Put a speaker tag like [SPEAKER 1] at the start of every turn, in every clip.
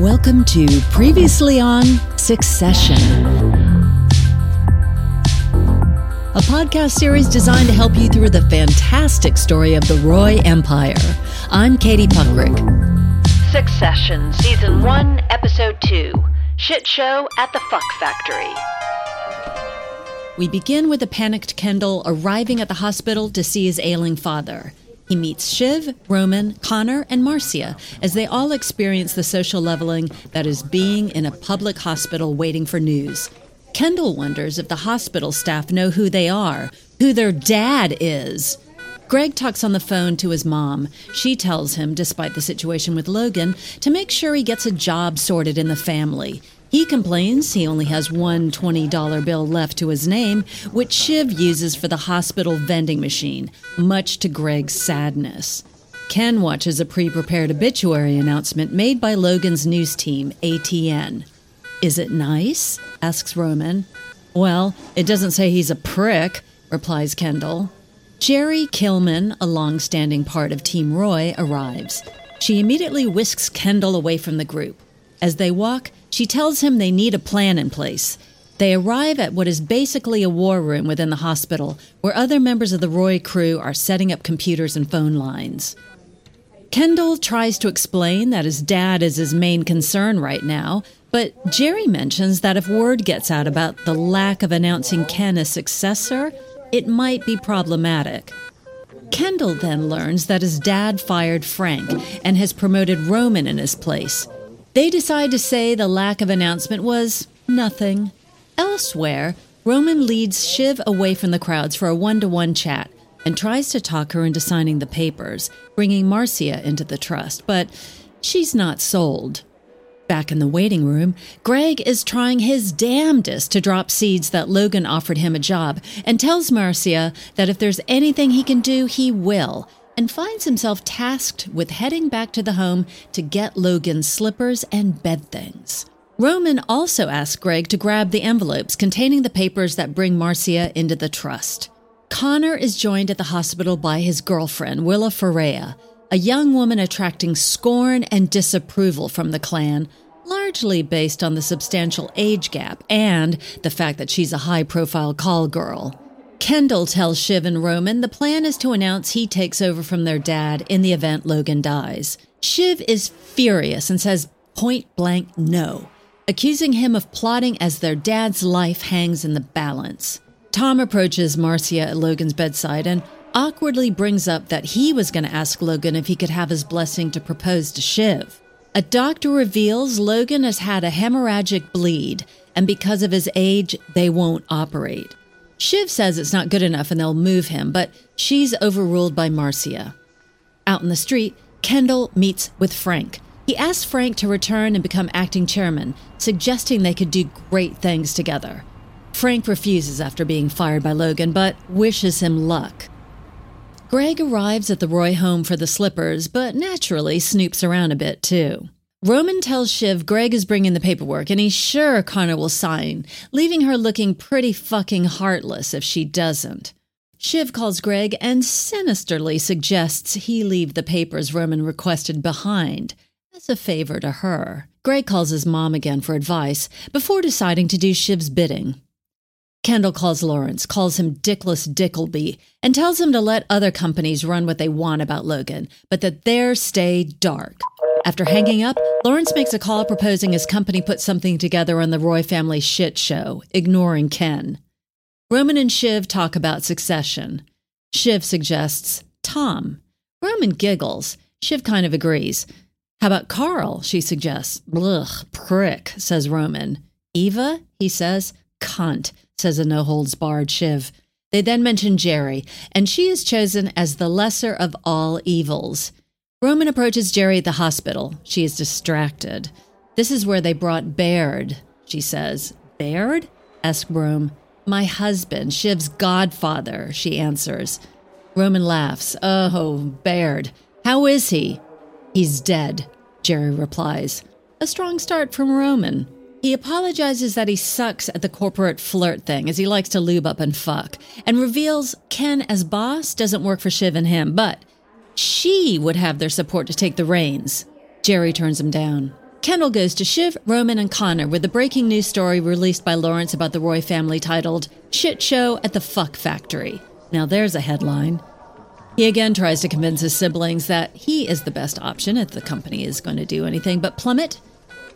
[SPEAKER 1] Welcome to Previously on Succession, a podcast series designed to help you through the fantastic story of the Roy Empire. I'm Katie Puckrick.
[SPEAKER 2] Succession, Season 1, Episode 2 Shit Show at the Fuck Factory.
[SPEAKER 1] We begin with a panicked Kendall arriving at the hospital to see his ailing father. He meets Shiv, Roman, Connor, and Marcia as they all experience the social leveling that is being in a public hospital waiting for news. Kendall wonders if the hospital staff know who they are, who their dad is. Greg talks on the phone to his mom. She tells him, despite the situation with Logan, to make sure he gets a job sorted in the family. He complains he only has one $20 bill left to his name, which Shiv uses for the hospital vending machine, much to Greg's sadness. Ken watches a pre prepared obituary announcement made by Logan's news team, ATN. Is it nice? asks Roman. Well, it doesn't say he's a prick, replies Kendall. Gerri Kellman, a long standing part of Team Roy, arrives. She immediately whisks Kendall away from the group. As they walk, she tells him they need a plan in place. They arrive at what is basically a war room within the hospital, where other members of the Roy crew are setting up computers and phone lines. Kendall tries to explain that his dad is his main concern right now, but Gerri mentions that if word gets out about the lack of announcing Ken as successor, it might be problematic. Kendall then learns that his dad fired Frank and has promoted Roman in his place. They decide to say the lack of announcement was nothing. Elsewhere, Roman leads Shiv away from the crowds for a one to one chat and tries to talk her into signing the papers, bringing Marcia into the trust, but she's not sold. Back in the waiting room, Greg is trying his damnedest to drop seeds that Logan offered him a job and tells Marcia that if there's anything he can do, he will, and finds himself tasked with heading back to the home to get Logan's slippers and bed things. Roman also asks Greg to grab the envelopes containing the papers that bring Marcia into the trust. Connor is joined at the hospital by his girlfriend, Willa Ferreyra, a young woman attracting scorn and disapproval from the clan, largely based on the substantial age gap and the fact that she's a high profile call girl. Kendall tells Shiv and Roman the plan is to announce he takes over from their dad in the event Logan dies. Shiv is furious and says point blank no, accusing him of plotting as their dad's life hangs in the balance. Tom approaches Marcia at Logan's bedside and awkwardly brings up that he was going to ask Logan if he could have his blessing to propose to Shiv. A doctor reveals Logan has had a hemorrhagic bleed, and because of his age, they won't operate. Shiv says it's not good enough and they'll move him, but she's overruled by Marcia. Out in the street, Kendall meets with Frank. He asks Frank to return and become acting chairman, suggesting they could do great things together. Frank refuses after being fired by Logan, but wishes him luck. Greg arrives at the Roy home for the slippers, but naturally snoops around a bit too. Roman tells Shiv Greg is bringing the paperwork and he's sure Connor will sign, leaving her looking pretty fucking heartless if she doesn't. Shiv calls Greg and sinisterly suggests he leave the papers Roman requested behind as a favor to her. Greg calls his mom again for advice before deciding to do Shiv's bidding. Kendall calls Lawrence, calls him Dickless Dickleby, and tells him to let other companies run what they want about Logan, but that theirs stay dark. After hanging up, Lawrence makes a call proposing his company put something together on the Roy family shit show, ignoring Ken. Roman and Shiv talk about succession. Shiv suggests Tom. Roman giggles. Shiv kind of agrees. How about Carl? She suggests. Blech, prick, says Roman. Eva? He says. Cunt, says a no holds barred Shiv. They then mention Gerri, and she is chosen as the lesser of all evils. Roman approaches Gerri at the hospital. She is distracted. This is where they brought Baird, she says. Baird? asks Rome. My husband, Shiv's godfather, she answers. Roman laughs. Oh, Baird. How is he? He's dead, Gerri replies. A strong start from Roman. He apologizes that he sucks at the corporate flirt thing, as he likes to lube up and fuck, and reveals Ken as boss doesn't work for Shiv and him, but she would have their support to take the reins. Gerri turns him down. Kendall goes to Shiv, Roman, and Connor with the breaking news story released by Lawrence about the Roy family titled Shit Show at the Fuck Factory. Now there's a headline. He again tries to convince his siblings that he is the best option if the company is going to do anything but plummet.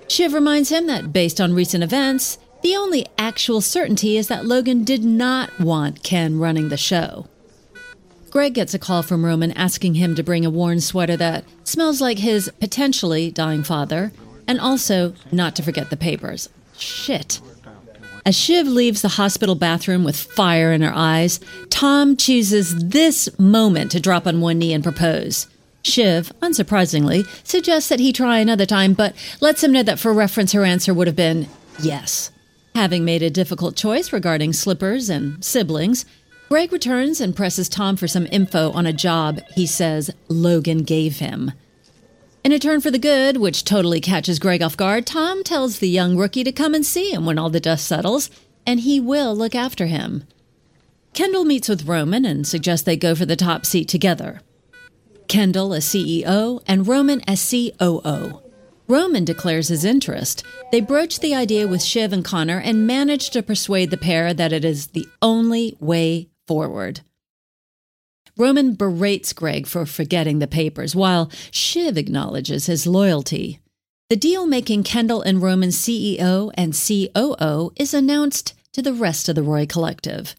[SPEAKER 1] Shiv reminds him that based on recent events, the only actual certainty is that Logan did not want Ken running the show. Greg gets a call from Roman asking him to bring a worn sweater that smells like his potentially dying father, and also not to forget the papers. Shit. As Shiv leaves the hospital bathroom with fire in her eyes, Tom chooses this moment to drop on one knee and propose. Shiv, unsurprisingly, suggests that he try another time, but lets him know that for reference her answer would have been yes. Having made a difficult choice regarding slippers and siblings, Greg returns and presses Tom for some info on a job he says Logan gave him. In a turn for the good, which totally catches Greg off guard, Tom tells the young rookie to come and see him when all the dust settles, and he will look after him. Kendall meets with Roman and suggests they go for the top seat together. Kendall as CEO and Roman as COO. Roman declares his interest. They broach the idea with Shiv and Connor and manage to persuade the pair that it is the only way forward. Roman berates Greg for forgetting the papers, while Shiv acknowledges his loyalty. The deal making Kendall and Roman CEO and COO is announced to the rest of the Roy Collective.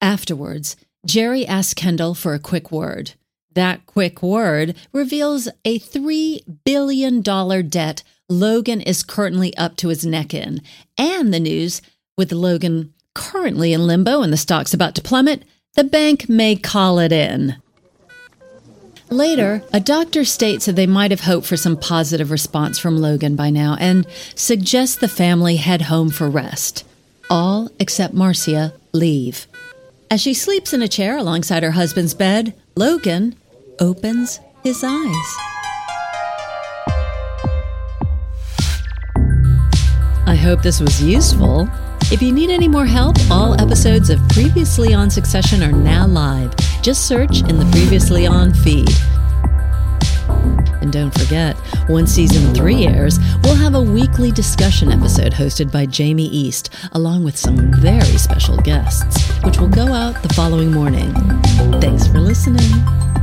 [SPEAKER 1] Afterwards, Gerri asks Kendall for a quick word. That quick word reveals a $3 billion debt Logan is currently up to his neck in, and the news with Logan currently in limbo and the stock's about to plummet, the bank may call it in. Later, a doctor states that they might have hoped for some positive response from Logan by now and suggests the family head home for rest. All except Marcia leave. As she sleeps in a chair alongside her husband's bed, Logan opens his eyes. I hope this was useful. If you need any more help, all episodes of Previously on Succession are now live. Just search in the Previously on feed. And don't forget, when season three airs, we'll have a weekly discussion episode hosted by Jamie East, along with some very special guests, which will go out the following morning. Thanks for listening.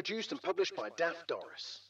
[SPEAKER 3] Produced and published by Daft Doris.